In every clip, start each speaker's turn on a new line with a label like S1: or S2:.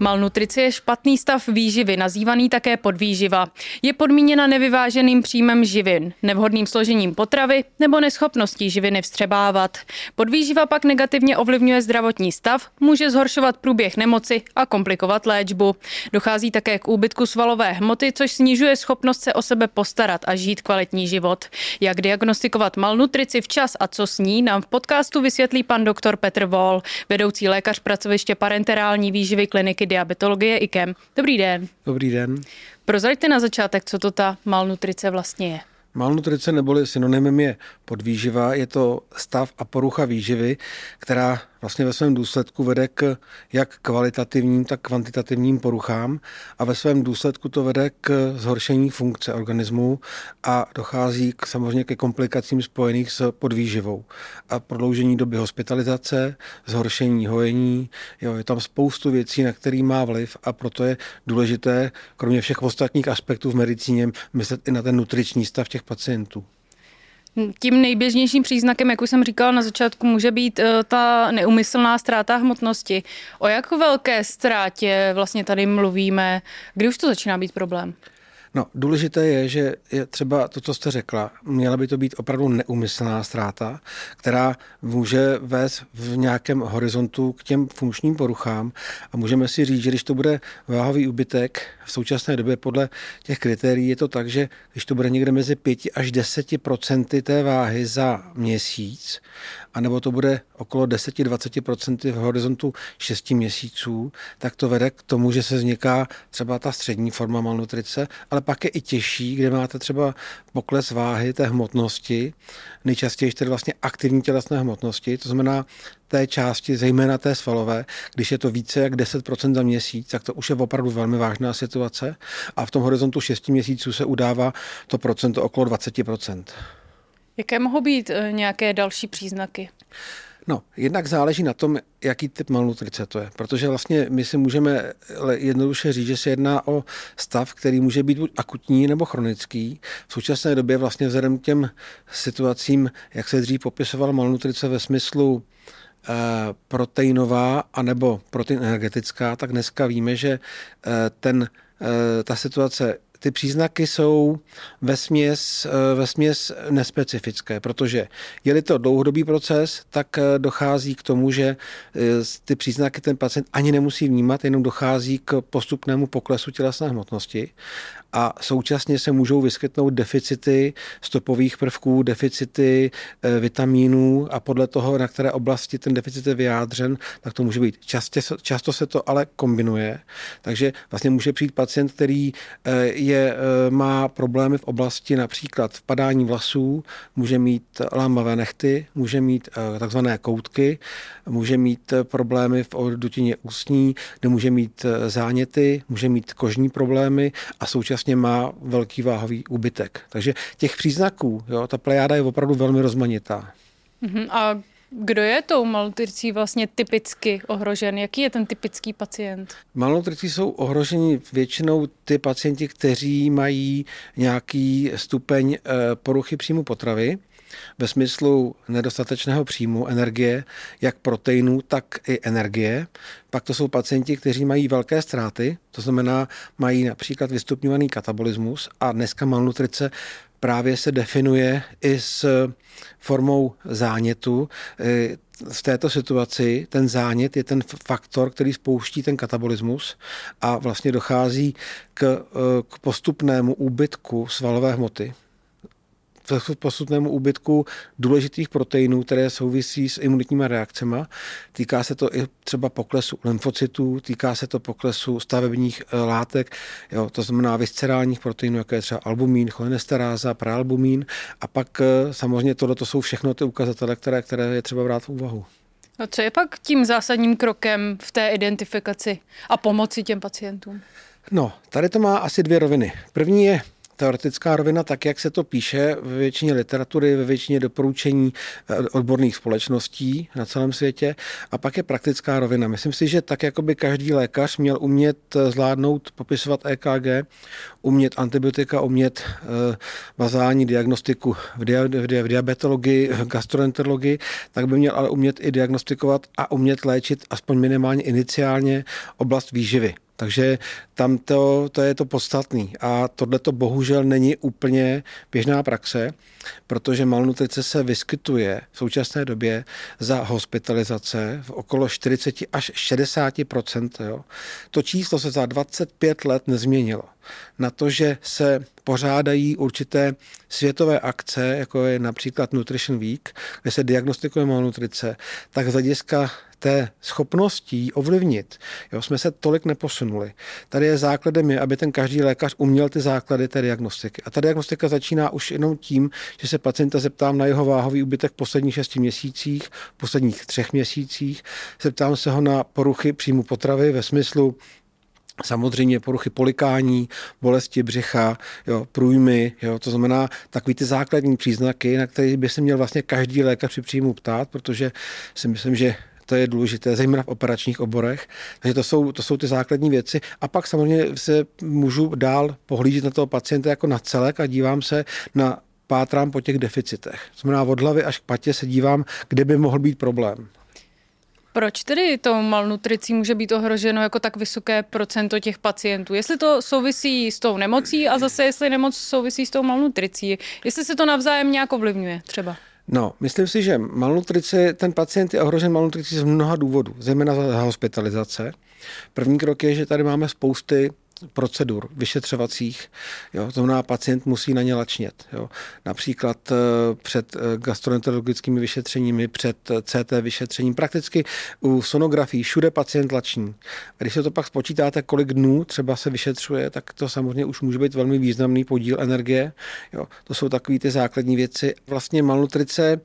S1: Malnutrice je špatný stav výživy, nazývaný také podvýživa. Je podmíněna nevyváženým příjmem živin, nevhodným složením potravy nebo neschopností živiny vstřebávat. Podvýživa pak negativně ovlivňuje zdravotní stav, může zhoršovat průběh nemoci a komplikovat léčbu. Dochází také k úbytku svalové hmoty, což snižuje schopnost se o sebe postarat a žít kvalitní život. Jak diagnostikovat malnutrici včas a co s ní, nám v podcastu vysvětlí pan doktor Petr Vol, vedoucí lékař pracoviště parenterální výživy kliniky diabetologie IKEM. Dobrý den.
S2: Dobrý den.
S1: Prozraďte na začátek, co to ta malnutrice vlastně je.
S2: Malnutrice neboli synonymem je podvýživa, je to stav a porucha výživy, která vlastně ve svém důsledku vede k jak kvalitativním, tak kvantitativním poruchám a ve svém důsledku to vede k zhoršení funkce organismu a dochází k, samozřejmě ke komplikacím spojených s podvýživou a prodloužení doby hospitalizace, zhoršení hojení, jo, je tam spoustu věcí, na který má vliv a proto je důležité, kromě všech ostatních aspektů v medicíně, myslet i na ten nutriční stav těch pacientů.
S1: Tím nejběžnějším příznakem, jak už jsem říkala na začátku, může být eh, ta neumyslná ztráta hmotnosti. O jak velké ztrátě vlastně tady mluvíme? Kdy už to začíná být problém?
S2: No, důležité je, že je třeba to, co jste řekla, měla by to být opravdu neumyslná ztráta, která může vést v nějakém horizontu k těm funkčním poruchám. A můžeme si říct, že když to bude váhový úbytek v současné době podle těch kritérií je to tak, že když to bude někde mezi 5 až 10 procenty té váhy za měsíc, anebo to bude okolo 10-20% v horizontu 6 měsíců, tak to vede k tomu, že se vzniká třeba ta střední forma malnutrice, ale pak je i těžší, kde máte třeba pokles váhy té hmotnosti, nejčastěji tedy vlastně aktivní tělesné hmotnosti, to znamená té části, zejména té svalové, když je to více jak 10% za měsíc, tak to už je opravdu velmi vážná situace a v tom horizontu 6 měsíců se udává to procento okolo 20%.
S1: Jaké mohou být eh, nějaké další příznaky?
S2: No, jednak záleží na tom, jaký typ malnutrice to je, protože vlastně my si můžeme jednoduše říct, že se jedná o stav, který může být buď akutní nebo chronický. V současné době vlastně vzhledem k těm situacím, jak se dřív popisovala malnutrice ve smyslu eh, proteinová anebo protein energetická, tak dneska víme, že eh, ten, ta situace ty příznaky jsou ve směs, eh, ve směs nespecifické, protože je-li to dlouhodobý proces, tak eh, dochází k tomu, že eh, ty příznaky ten pacient ani nemusí vnímat, jenom dochází k postupnému poklesu tělesné hmotnosti a současně se můžou vyskytnout deficity stopových prvků, deficity vitamínů a podle toho, na které oblasti ten deficit je vyjádřen, tak to může být. Častě, často se to ale kombinuje, takže vlastně může přijít pacient, který je, eh, má problémy v oblasti například vpadání vlasů, může mít lámavé nechty, může mít eh, takzvané koutky, může mít eh, problémy v dutině ústní, nemůže mít záněty, může mít kožní problémy a současně má velký váhový úbytek. Takže těch příznaků, jo, ta plejáda je opravdu velmi rozmanitá.
S1: Mhm, a kdo je tou malnutricí vlastně typicky ohrožen? Jaký je ten typický pacient?
S2: Malnutricí jsou ohroženi většinou ty pacienti, kteří mají nějaký stupeň eh, poruchy příjmu potravy, ve smyslu nedostatečného příjmu energie, jak proteinů, tak i energie. Pak to jsou pacienti, kteří mají velké ztráty, to znamená, mají například vystupňovaný katabolismus a dneska malnutrice právě se definuje i s formou zánětu. E, v této situaci ten zánět je ten faktor, který spouští ten katabolismus a vlastně dochází k, e, k postupnému úbytku svalové hmoty postupnému úbytku důležitých proteinů, které souvisí s imunitními reakcemi. Týká se to i třeba poklesu lymfocytů, týká se to poklesu stavebních eh, látek, jo, to znamená viscerálních proteinů, jako je třeba albumín, cholinesteráza, praalbumín a pak eh, samozřejmě tohle to jsou všechno ty ukazatele, které, které je třeba brát v úvahu.
S1: A co je pak tím zásadním krokem v té identifikaci a pomoci těm pacientům?
S2: No, tady to má asi dvě roviny. První je teoretická rovina, tak jak se to píše ve většině literatury, ve většině doporučení eh, odborných společností na celém světě. A pak je praktická rovina. Myslím si, že tak jako by každý lékař měl umět eh, zvládnout, popisovat EKG, umět antibiotika, umět bazální diagnostiku v, dia, v, dia, v diabetologii, v gastroenterologii, tak by měl ale umět i diagnostikovat a umět léčit aspoň minimálně iniciálně oblast výživy. Takže tam to, to je to podstatný. A tohle to bohužel není úplně běžná praxe, protože malnutrice se vyskytuje v současné době za hospitalizace v okolo 40 až 60 jo. To číslo se za 25 let nezměnilo. Na to, že se pořádají určité světové akce, jako je například Nutrition Week, kde se diagnostikuje malnutrice, tak z hlediska té schopností ovlivnit, jo, jsme se tolik neposunuli. Tady je základem je, aby ten každý lékař uměl ty základy té diagnostiky. A ta diagnostika začíná už jenom tím, že se pacienta zeptám na jeho váhový úbytek v posledních šesti měsících, v posledních třech měsících, zeptám se ho na poruchy příjmu potravy ve smyslu Samozřejmě poruchy polikání, bolesti břicha, jo, průjmy, jo, to znamená takový ty základní příznaky, na které by se měl vlastně každý lékař při příjmu ptát, protože si myslím, že to je důležité, zejména v operačních oborech. Takže to jsou, to jsou ty základní věci. A pak samozřejmě se můžu dál pohlížet na toho pacienta jako na celek a dívám se na pátrám po těch deficitech. Znamená, od hlavy až k patě se dívám, kde by mohl být problém.
S1: Proč tedy to malnutricí může být ohroženo jako tak vysoké procento těch pacientů? Jestli to souvisí s tou nemocí a zase jestli nemoc souvisí s tou malnutricí, jestli se to navzájem nějak ovlivňuje třeba?
S2: No, myslím si, že malnutrice, ten pacient je ohrožen malnutricí z mnoha důvodů, zejména za hospitalizace. První krok je, že tady máme spousty procedur vyšetřovacích. Jo, to znamená, pacient musí na ně lačnět. Jo. Například eh, před eh, gastroenterologickými vyšetřeními, před eh, CT vyšetřením, prakticky u sonografii všude pacient lační. A když se to pak spočítáte, kolik dnů třeba se vyšetřuje, tak to samozřejmě už může být velmi významný podíl energie. Jo. To jsou takové ty základní věci. Vlastně malnutrice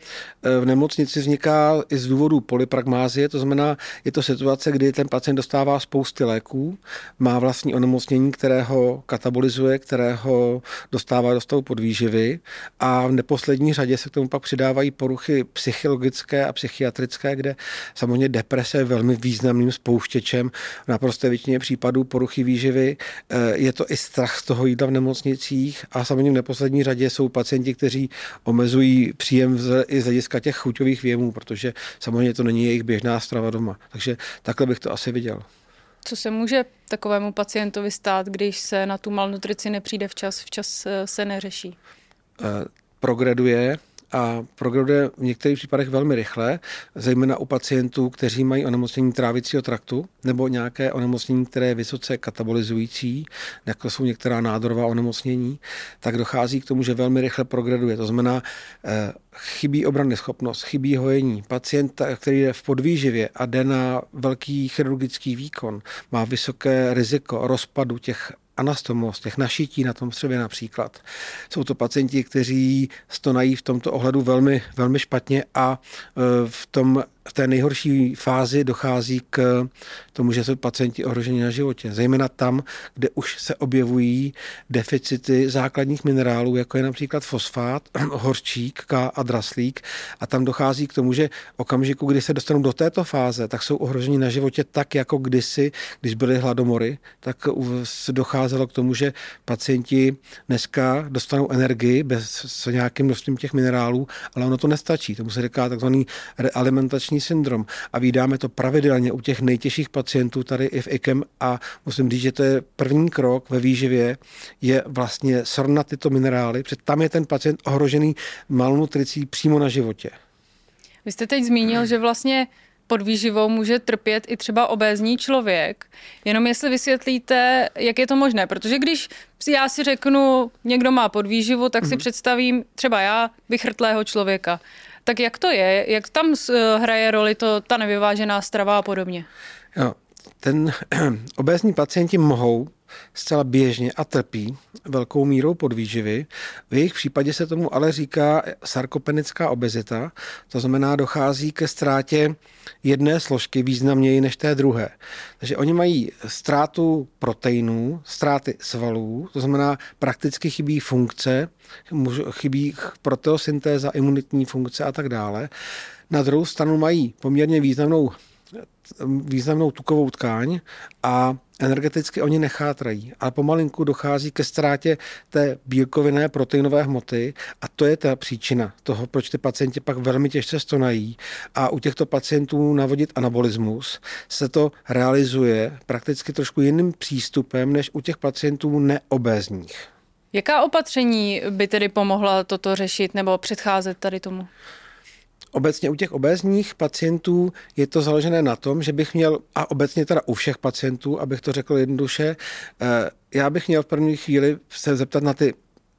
S2: v nemocnici vzniká i z důvodu polypragmázie, to znamená, je to situace, kdy ten pacient dostává spousty léků, má vlastní onemocnění, onemocnění, které ho katabolizuje, které ho dostává do stavu podvýživy a v neposlední řadě se k tomu pak přidávají poruchy psychologické a psychiatrické, kde samozřejmě deprese je velmi významným spouštěčem v naprosté většině případů poruchy výživy. Eh, je to i strach z toho jídla v nemocnicích a samozřejmě v neposlední řadě jsou pacienti, kteří omezují příjem i z hlediska těch chuťových věmů, protože samozřejmě to není jejich běžná strava doma. Takže takhle bych to asi viděl.
S1: Co se může takovému pacientovi stát, když se na tu malnutrici nepřijde včas, včas eh, se neřeší?
S2: Eh, progreduje a progreduje v některých případech velmi rychle, zejména u pacientů, kteří mají onemocnění trávicího traktu nebo nějaké onemocnění, které je vysoce katabolizující, jako jsou některá nádorová onemocnění, tak dochází k tomu, že velmi rychle progreduje. To znamená, eh, chybí obranný schopnost, chybí hojení. Pacient, který je v podvýživě a jde na velký chirurgický výkon, má vysoké riziko rozpadu těch anastomos, těch našití na tom střevě například. Jsou to pacienti, kteří stonají v tomto ohledu velmi, velmi špatně a e, v tom v té nejhorší fázi dochází k tomu, že jsou pacienti ohroženi na životě. Zejména tam, kde už se objevují deficity základních minerálů, jako je například fosfát, horčík a draslík. A tam dochází k tomu, že okamžiku, kdy se dostanou do této fáze, tak jsou ohroženi na životě tak, jako kdysi, když byly hladomory, tak docházelo k tomu, že pacienti dneska dostanou energii bez s nějakým množstvím těch minerálů, ale ono to nestačí. Tomu se říká takzvaný realimentační vánoční syndrom a vydáme to pravidelně u těch nejtěžších pacientů tady i v IKEM a musím říct, že to je první krok ve výživě, je vlastně srovnat tyto minerály, protože tam je ten pacient ohrožený malnutricí přímo na životě.
S1: Vy jste teď zmínil, že vlastně pod výživou může trpět i třeba obézní člověk. Jenom jestli vysvětlíte, jak je to možné. Protože když já si řeknu, někdo má podvýživu, tak si mm-hmm. představím třeba já vychrtlého člověka. Tak jak to je? Jak tam eh, hraje roli to, ta nevyvážená strava a podobně?
S2: Jo, ten obézní pacienti mohou zcela běžně a trpí velkou mírou podvýživy. V jejich případě se tomu ale říká sarkopenická obezita, to znamená, dochází ke ztrátě jedné složky významněji než té druhé. Takže oni mají ztrátu proteinů, ztráty svalů, to znamená, prakticky chybí funkce, chybí proteosyntéza, imunitní funkce a tak dále. Na druhou stranu mají poměrně významnou významnou tukovou tkáň a energeticky oni nechátrají, ale pomalinku dochází ke ztrátě té bílkovinné proteinové hmoty a to je ta příčina toho, proč ty pacienti pak velmi těžce stonají a u těchto pacientů navodit anabolismus se to realizuje prakticky trošku jiným přístupem než u těch pacientů neobézních.
S1: Jaká opatření by tedy pomohla toto řešit nebo předcházet tady tomu?
S2: Obecně u těch obézních pacientů je to založené na tom, že bych měl, a obecně teda u všech pacientů, abych to řekl jednoduše, eh, já bych měl v první chvíli se zeptat na ty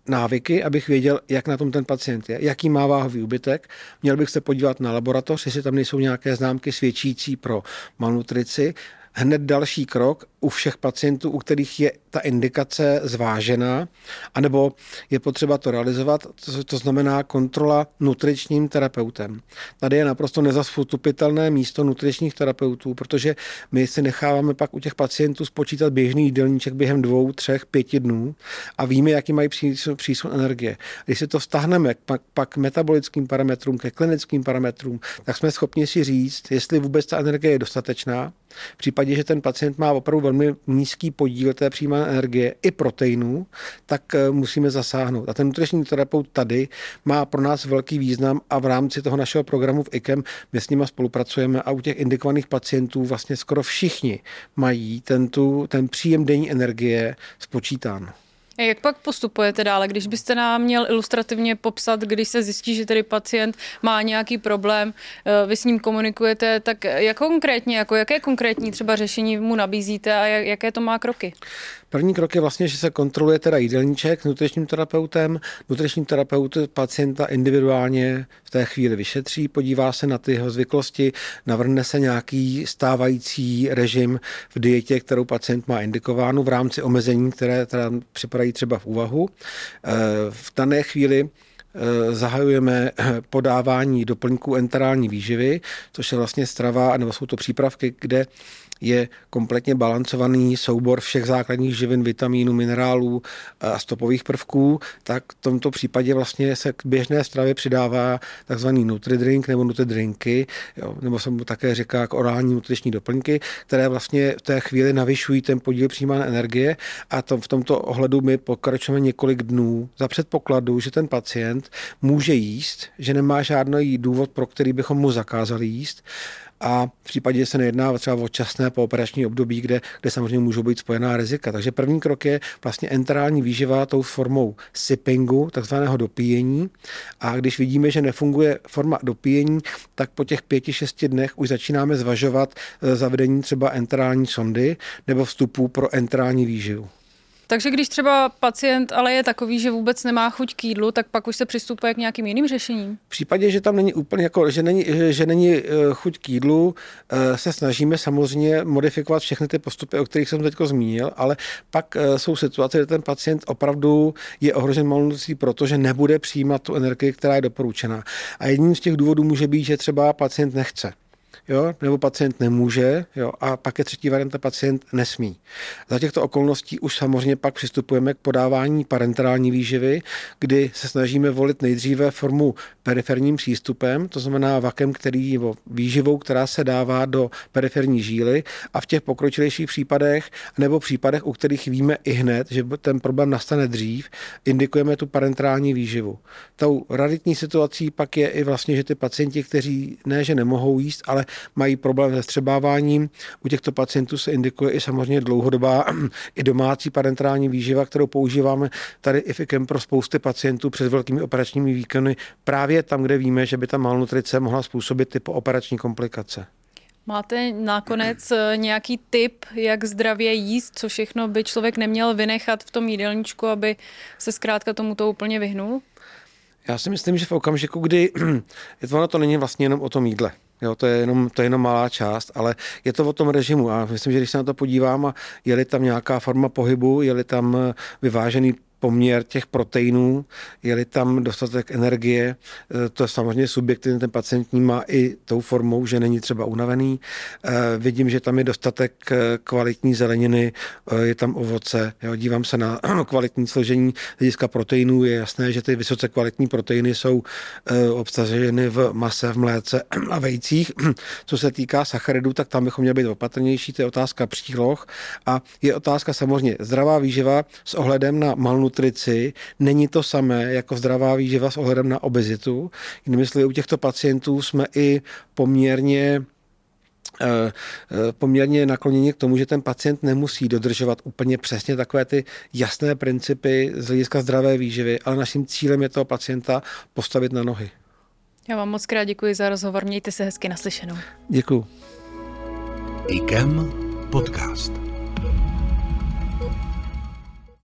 S2: návyky, abych věděl, jak na tom ten pacient je, jaký má váhový úbytek. Měl bych se podívat na laboratoř, jestli tam nejsou nějaké známky svědčící pro malnutrici hned další krok u všech pacientů, u kterých je ta indikace zvážená, anebo je potřeba to realizovat, to, znamená kontrola nutričním terapeutem. Tady je naprosto nezastupitelné místo nutričních terapeutů, protože my si necháváme pak u těch pacientů spočítat běžný jídelníček během dvou, třech, pěti dnů a víme, jaký mají přísun, energie. Když si to vztahneme pak, pak k metabolickým parametrům, ke klinickým parametrům, tak jsme schopni si říct, jestli vůbec ta energie je dostatečná, v případě, že ten pacient má opravdu velmi nízký podíl té přijímané energie i proteinů, tak eh, musíme zasáhnout. A ten nutriční terapeut tady má pro nás velký význam a v rámci toho našeho programu v IKEM my s nimi spolupracujeme a u těch indikovaných pacientů vlastně skoro všichni mají ten, tu, ten příjem denní energie spočítán.
S1: Jak pak postupujete dále, když byste nám měl ilustrativně popsat, když se zjistí, že tedy pacient má nějaký problém, eh, vy s ním komunikujete, tak jak konkrétně, jako jaké konkrétní třeba řešení mu nabízíte a jaké to má kroky?
S2: První krok je vlastně, že se kontroluje teda jídelníček nutričním terapeutem. Nutriční terapeut pacienta individuálně v té chvíli vyšetří, podívá se na ty jeho zvyklosti, navrhne se nějaký stávající režim v dietě, kterou pacient má indikovánu v rámci omezení, které teda připadají třeba v úvahu. Eh, v dané chvíli zahajujeme podávání doplňků enterální výživy, což je vlastně strava, nebo jsou to přípravky, kde je kompletně balancovaný soubor všech základních živin, vitamínů, minerálů a stopových prvků, tak v tomto případě vlastně se k běžné stravě přidává takzvaný nutridrink nebo nutridrinky, jo, nebo se mu také říká jako orální nutriční doplňky, které vlastně v té chvíli navyšují ten podíl přijímané energie a to, v tomto ohledu my pokračujeme několik dnů za předpokladu, že ten pacient může jíst, že nemá žádný důvod, pro který bychom mu zakázali jíst a v případě, že se nejedná třeba o časné pooperační období, kde, kde samozřejmě můžou být spojená rizika. Takže první krok je vlastně enterální výživa tou formou sippingu, takzvaného dopíjení. A když vidíme, že nefunguje forma dopíjení, tak po těch pěti, šesti dnech už začínáme zvažovat eh, zavedení třeba enterální sondy nebo vstupu pro enterální výživu.
S1: Takže když třeba pacient ale je takový, že vůbec nemá chuť k jídlu, tak pak už se přistupuje k nějakým jiným řešením?
S2: V případě, že tam není úplně jako, že není, že není eh, chuť k jídlu, eh, se snažíme samozřejmě modifikovat všechny ty postupy, o kterých jsem teď zmínil, ale pak eh, jsou situace, kde ten pacient opravdu je ohrožen malnutricí, protože nebude přijímat tu energii, která je doporučená. A jedním z těch důvodů může být, že třeba pacient nechce jo, nebo pacient nemůže, jo, a pak je třetí varianta, pacient nesmí. Za těchto okolností už samozřejmě pak přistupujeme k podávání parenterální výživy, kdy se snažíme volit nejdříve formu periferním přístupem, to znamená vakem, který, nebo výživou, která se dává do periferní žíly a v těch pokročilejších případech nebo případech, u kterých víme i hned, že ten problém nastane dřív, indikujeme tu parenterální výživu. Tou raditní situací pak je i vlastně, že ty pacienti, kteří ne, že nemohou jíst, ale mají problém se střebáváním. U těchto pacientů se indikuje i samozřejmě dlouhodobá i domácí parenterální výživa, kterou používáme tady i FIKem pro spousty pacientů před velkými operačními výkony, právě tam, kde víme, že by ta malnutrice mohla způsobit ty pooperační komplikace.
S1: Máte nakonec eh, nějaký tip, jak zdravě jíst, co všechno by člověk neměl vynechat v tom jídelníčku, aby se zkrátka tomuto úplně vyhnul?
S2: Já si myslím, že v okamžiku, kdy ono to není vlastně jenom o tom jídle. Jo, to, je jenom, to je jenom malá část, ale je to o tom režimu a myslím, že když se na to podívám a je-li tam nějaká forma pohybu, je-li tam vyvážený poměr těch proteinů, je-li tam dostatek energie, eh, to je samozřejmě subjektivně ten pacient má i tou formou, že není třeba unavený. Eh, vidím, že tam je dostatek eh, kvalitní zeleniny, je tam ovoce, jo, dívám se na kvalitní složení hlediska proteinů, je jasné, že ty vysoce kvalitní proteiny jsou obsaženy v mase, v mléce a vejcích. Co se týká sacharidů, tak tam bychom měli být opatrnější, to je otázka příloh a je otázka samozřejmě zdravá výživa s ohledem na malnutrici nutrici není to samé jako zdravá výživa s ohledem na obezitu. Jinými slovy, u těchto pacientů jsme i poměrně eh, eh, poměrně nakloněni k tomu, že ten pacient nemusí dodržovat úplně přesně takové ty jasné principy z hlediska zdravé výživy, ale naším cílem je toho pacienta postavit na nohy.
S1: Já vám moc krát děkuji za rozhovor, mějte se hezky naslyšenou.
S2: Děkuji.
S3: IKEM podcast.